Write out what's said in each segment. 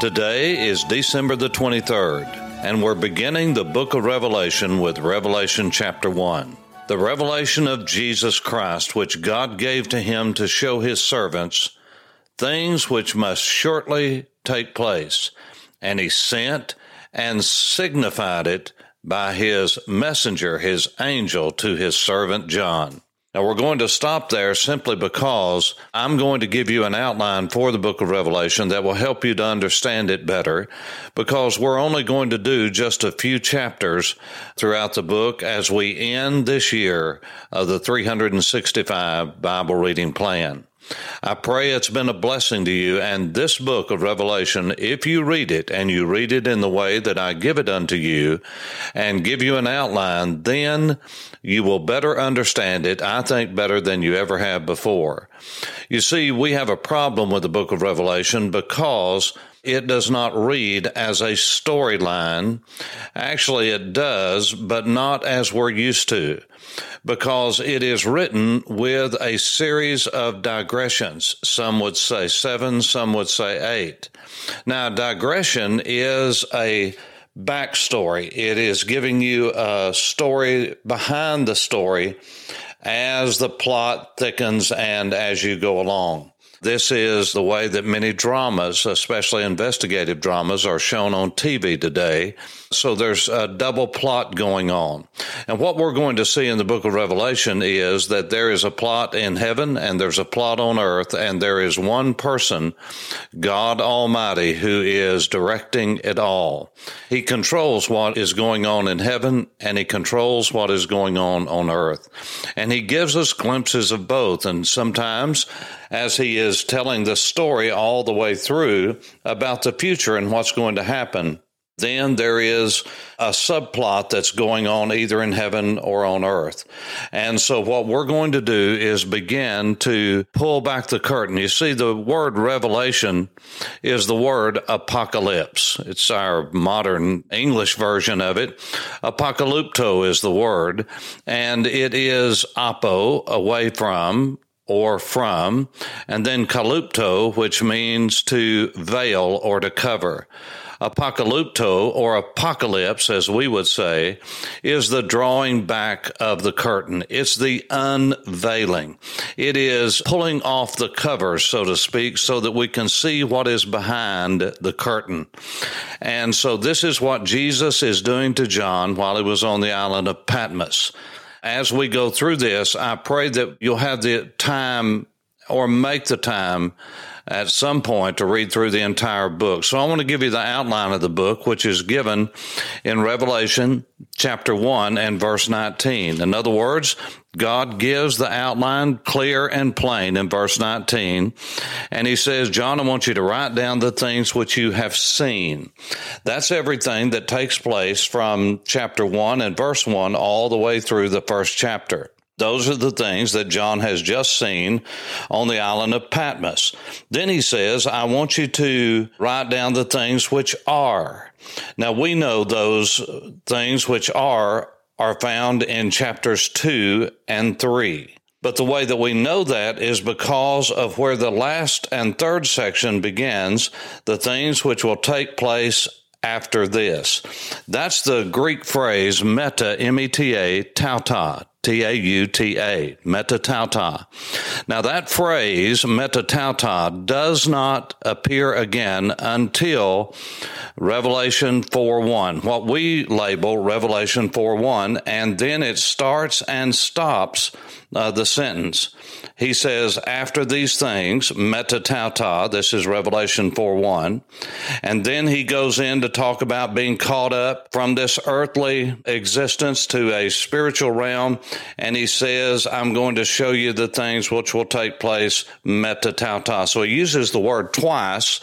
Today is December the 23rd and we're beginning the book of Revelation with Revelation chapter 1. The revelation of Jesus Christ, which God gave to him to show his servants things which must shortly take place. And he sent and signified it by his messenger, his angel, to his servant John. Now, we're going to stop there simply because I'm going to give you an outline for the book of Revelation that will help you to understand it better because we're only going to do just a few chapters throughout the book as we end this year of the 365 Bible reading plan. I pray it's been a blessing to you. And this book of Revelation, if you read it and you read it in the way that I give it unto you and give you an outline, then you will better understand it, I think, better than you ever have before. You see, we have a problem with the book of Revelation because it does not read as a storyline. Actually, it does, but not as we're used to because it is written with a series of digressions. Some would say seven, some would say eight. Now, digression is a backstory. It is giving you a story behind the story as the plot thickens and as you go along. This is the way that many dramas, especially investigative dramas, are shown on TV today. So there's a double plot going on. And what we're going to see in the book of Revelation is that there is a plot in heaven and there's a plot on earth and there is one person, God Almighty, who is directing it all. He controls what is going on in heaven and he controls what is going on on earth. And he gives us glimpses of both. And sometimes as he is telling the story all the way through about the future and what's going to happen. Then there is a subplot that's going on either in heaven or on earth. And so what we're going to do is begin to pull back the curtain. You see, the word revelation is the word apocalypse. It's our modern English version of it. Apocalypto is the word, and it is apo, away from, or from, and then kalupto, which means to veil or to cover. Apocalypto, or apocalypse, as we would say, is the drawing back of the curtain. It's the unveiling. It is pulling off the cover, so to speak, so that we can see what is behind the curtain. And so this is what Jesus is doing to John while he was on the island of Patmos as we go through this, I pray that you'll have the time or make the time at some point to read through the entire book. So I want to give you the outline of the book, which is given in Revelation chapter 1 and verse 19. In other words, God gives the outline clear and plain in verse 19. And he says, John, I want you to write down the things which you have seen. That's everything that takes place from chapter 1 and verse 1 all the way through the first chapter. Those are the things that John has just seen on the island of Patmos. Then he says, I want you to write down the things which are. Now we know those things which are are found in chapters two and three. But the way that we know that is because of where the last and third section begins, the things which will take place after this. That's the Greek phrase meta, M-E-T-A, tauta, T-A-U-T-A, metatauta. Now that phrase, metatauta, does not appear again until Revelation 4-1, what we label Revelation 4-1, and then it starts and stops uh, the sentence. He says, after these things, metatauta, this is Revelation 4 1. And then he goes in to talk about being caught up from this earthly existence to a spiritual realm. And he says, I'm going to show you the things which will take place metatauta. So he uses the word twice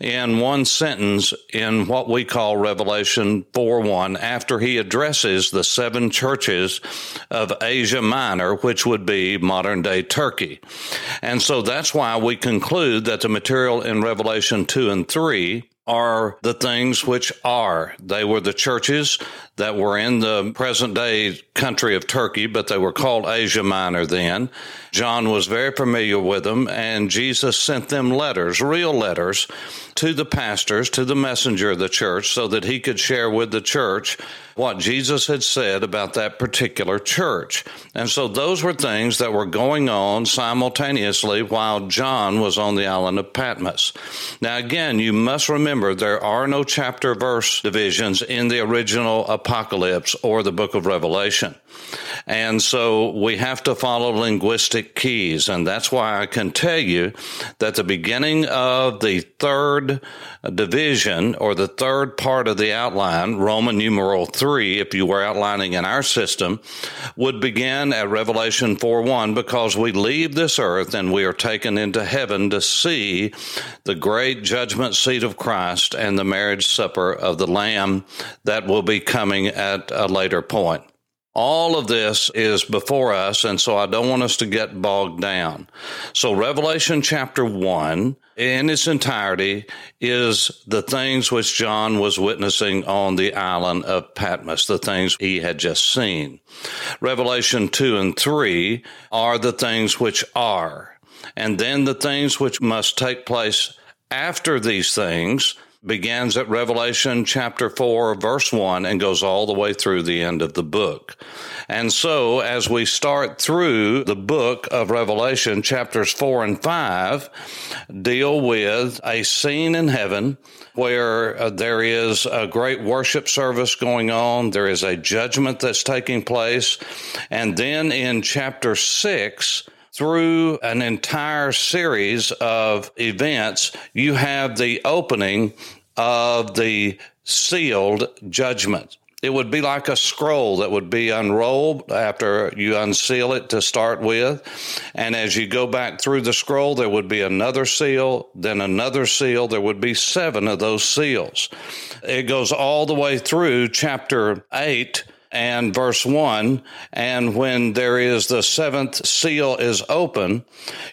in one sentence in what we call Revelation 4 1 after he addresses the seven churches of Asia Minor, which would be modern day Turkey. And so that's why we conclude that the material in Revelation 2 and 3 are the things which are. They were the churches that were in the present day country of Turkey, but they were called Asia Minor then. John was very familiar with them, and Jesus sent them letters, real letters, to the pastors, to the messenger of the church, so that he could share with the church what Jesus had said about that particular church. And so those were things that were going on simultaneously while John was on the island of Patmos. Now, again, you must remember there are no chapter verse divisions in the original Apocalypse or the book of Revelation. And so we have to follow linguistic keys. And that's why I can tell you that the beginning of the third division or the third part of the outline, Roman numeral three, if you were outlining in our system, would begin at Revelation 4 1 because we leave this earth and we are taken into heaven to see the great judgment seat of Christ and the marriage supper of the Lamb that will be coming at a later point. All of this is before us, and so I don't want us to get bogged down. So, Revelation chapter 1 in its entirety is the things which John was witnessing on the island of Patmos, the things he had just seen. Revelation 2 and 3 are the things which are, and then the things which must take place after these things begins at Revelation chapter 4, verse 1, and goes all the way through the end of the book. And so, as we start through the book of Revelation, chapters 4 and 5 deal with a scene in heaven where uh, there is a great worship service going on, there is a judgment that's taking place. And then in chapter 6, through an entire series of events, you have the opening of the sealed judgment. It would be like a scroll that would be unrolled after you unseal it to start with. And as you go back through the scroll, there would be another seal, then another seal. There would be seven of those seals. It goes all the way through chapter 8 and verse 1. And when there is the seventh seal is open,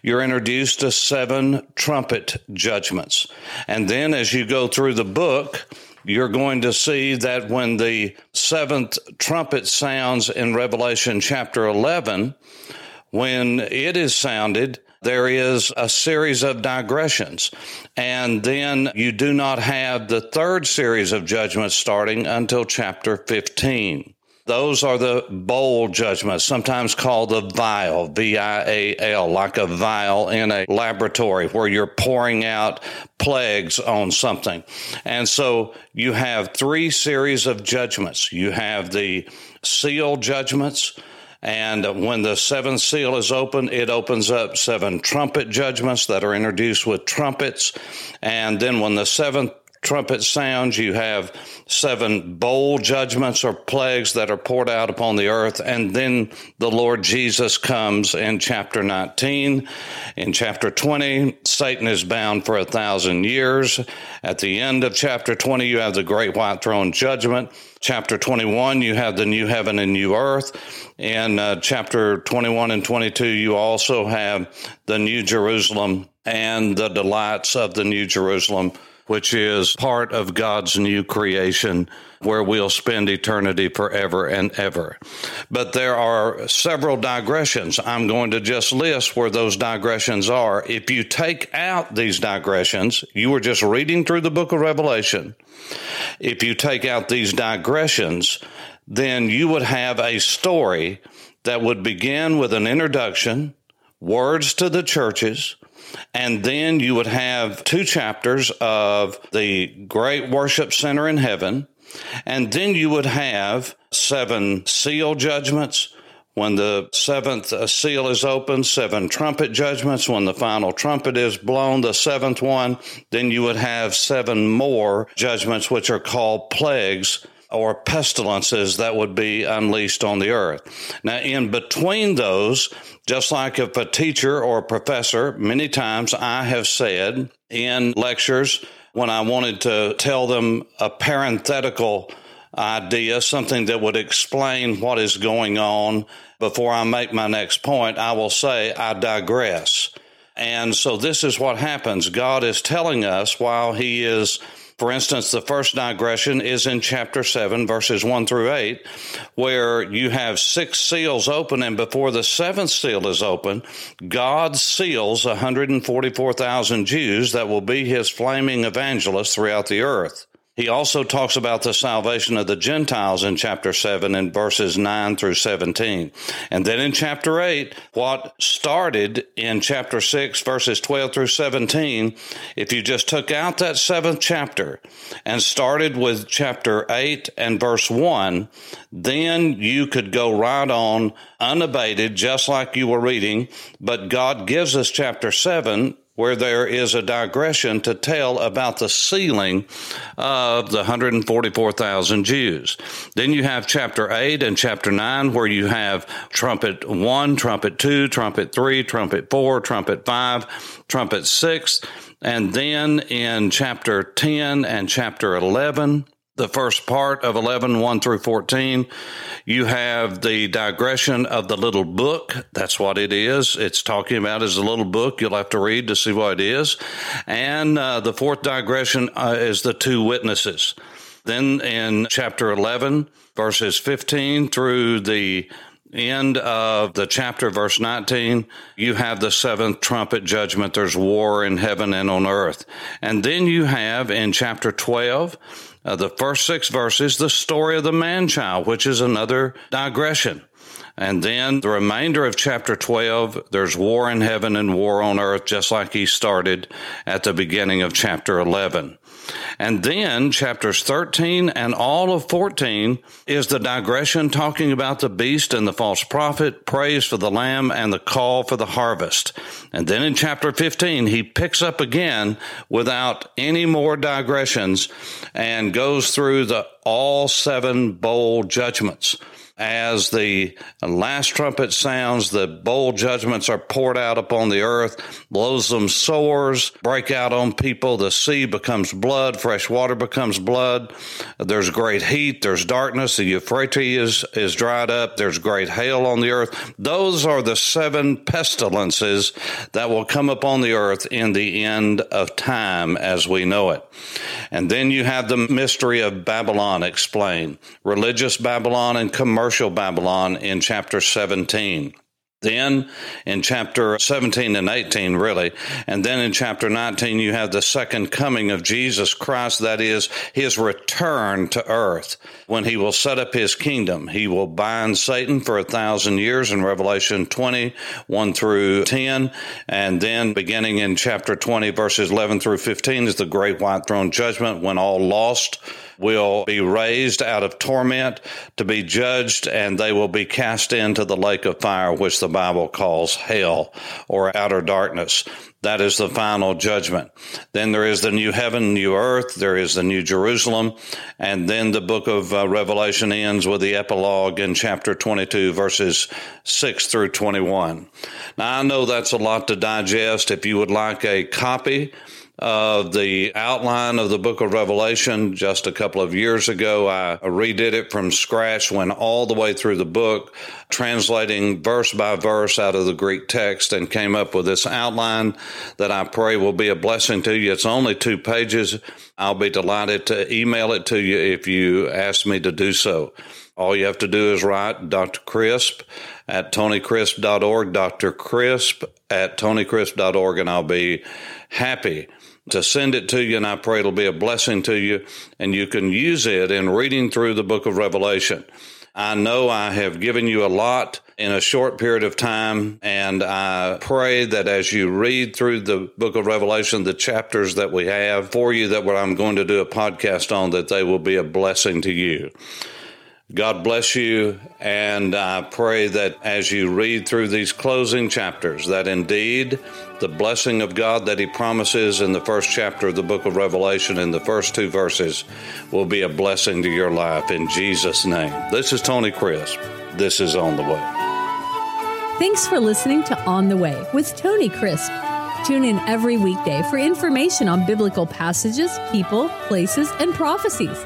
you're introduced to seven trumpet judgments. And then as you go through the book, you're going to see that when the seventh trumpet sounds in Revelation chapter 11, when it is sounded, there is a series of digressions. And then you do not have the third series of judgments starting until chapter 15. Those are the bowl judgments, sometimes called the vial, V I A L, like a vial in a laboratory where you're pouring out plagues on something. And so you have three series of judgments. You have the seal judgments. And when the seventh seal is open, it opens up seven trumpet judgments that are introduced with trumpets. And then when the seventh trumpet sounds, you have seven bowl judgments or plagues that are poured out upon the earth. And then the Lord Jesus comes in chapter 19. In chapter 20, Satan is bound for a thousand years. At the end of chapter 20, you have the great white throne judgment. Chapter 21, you have the new heaven and new earth. In uh, chapter 21 and 22, you also have the new Jerusalem and the delights of the new Jerusalem which is part of God's new creation where we'll spend eternity forever and ever. But there are several digressions. I'm going to just list where those digressions are. If you take out these digressions, you were just reading through the book of Revelation. If you take out these digressions, then you would have a story that would begin with an introduction, words to the churches, and then you would have two chapters of the great worship center in heaven. And then you would have seven seal judgments, when the seventh seal is opened, seven trumpet judgments. When the final trumpet is blown, the seventh one, then you would have seven more judgments, which are called plagues or pestilences that would be unleashed on the earth. Now, in between those, just like if a teacher or a professor, many times I have said in lectures when I wanted to tell them a parenthetical idea, something that would explain what is going on before I make my next point, I will say, I digress. And so this is what happens. God is telling us while He is for instance, the first digression is in chapter 7, verses 1 through 8, where you have six seals open, and before the seventh seal is open, God seals 144,000 Jews that will be his flaming evangelists throughout the earth. He also talks about the salvation of the Gentiles in chapter 7 in verses 9 through 17. And then in chapter 8, what started in chapter 6, verses 12 through 17, if you just took out that seventh chapter and started with chapter 8 and verse 1, then you could go right on unabated, just like you were reading. But God gives us chapter 7 where there is a digression to tell about the sealing of the 144,000 Jews. Then you have chapter 8 and chapter 9 where you have trumpet 1, trumpet 2, trumpet 3, trumpet 4, trumpet 5, trumpet 6. And then in chapter 10 and chapter 11, the first part of 11, 1 through 14. You have the digression of the little book. That's what it is. It's talking about as a little book. You'll have to read to see what it is. And uh, the fourth digression uh, is the two witnesses. Then in chapter 11, verses 15 through the end of the chapter, verse 19, you have the seventh trumpet judgment. There's war in heaven and on earth. And then you have in chapter 12, uh, the first six verses, the story of the man child, which is another digression. And then the remainder of chapter 12, there's war in heaven and war on earth, just like he started at the beginning of chapter 11. And then chapters 13 and all of 14 is the digression talking about the beast and the false prophet, praise for the lamb and the call for the harvest. And then in chapter 15, he picks up again without any more digressions and goes through the all seven bowl judgments as the last trumpet sounds, the bowl judgments are poured out upon the earth, loathsome sores break out on people, the sea becomes blood, fresh water becomes blood, there's great heat, there's darkness, the Euphrates is, is dried up, there's great hail on the earth. Those are the seven pestilences that will come upon the earth in the end of time as we know it. And then you have the mystery of Babylon explained, religious Babylon and commercial commercial Babylon in chapter 17. Then in chapter 17 and 18, really. And then in chapter 19, you have the second coming of Jesus Christ. That is his return to earth when he will set up his kingdom. He will bind Satan for a thousand years in Revelation 20, 1 through 10. And then beginning in chapter 20, verses 11 through 15 is the great white throne judgment when all lost will be raised out of torment to be judged, and they will be cast into the lake of fire, which the Bible calls hell or outer darkness. That is the final judgment. Then there is the new heaven, new earth. There is the new Jerusalem. And then the book of uh, Revelation ends with the epilogue in chapter 22, verses 6 through 21. Now, I know that's a lot to digest. If you would like a copy, of the outline of the book of Revelation just a couple of years ago. I redid it from scratch, went all the way through the book, translating verse by verse out of the Greek text, and came up with this outline that I pray will be a blessing to you. It's only two pages. I'll be delighted to email it to you if you ask me to do so. All you have to do is write Dr. Crisp at tonycrisp.org, Dr. Crisp at tonycrisp.org, and I'll be happy to send it to you, and I pray it'll be a blessing to you, and you can use it in reading through the book of Revelation. I know I have given you a lot in a short period of time, and I pray that as you read through the book of Revelation, the chapters that we have for you that what I'm going to do a podcast on, that they will be a blessing to you. God bless you, and I pray that as you read through these closing chapters, that indeed the blessing of God that He promises in the first chapter of the book of Revelation in the first two verses will be a blessing to your life in Jesus' name. This is Tony Crisp. This is On the Way. Thanks for listening to On the Way with Tony Crisp. Tune in every weekday for information on biblical passages, people, places, and prophecies.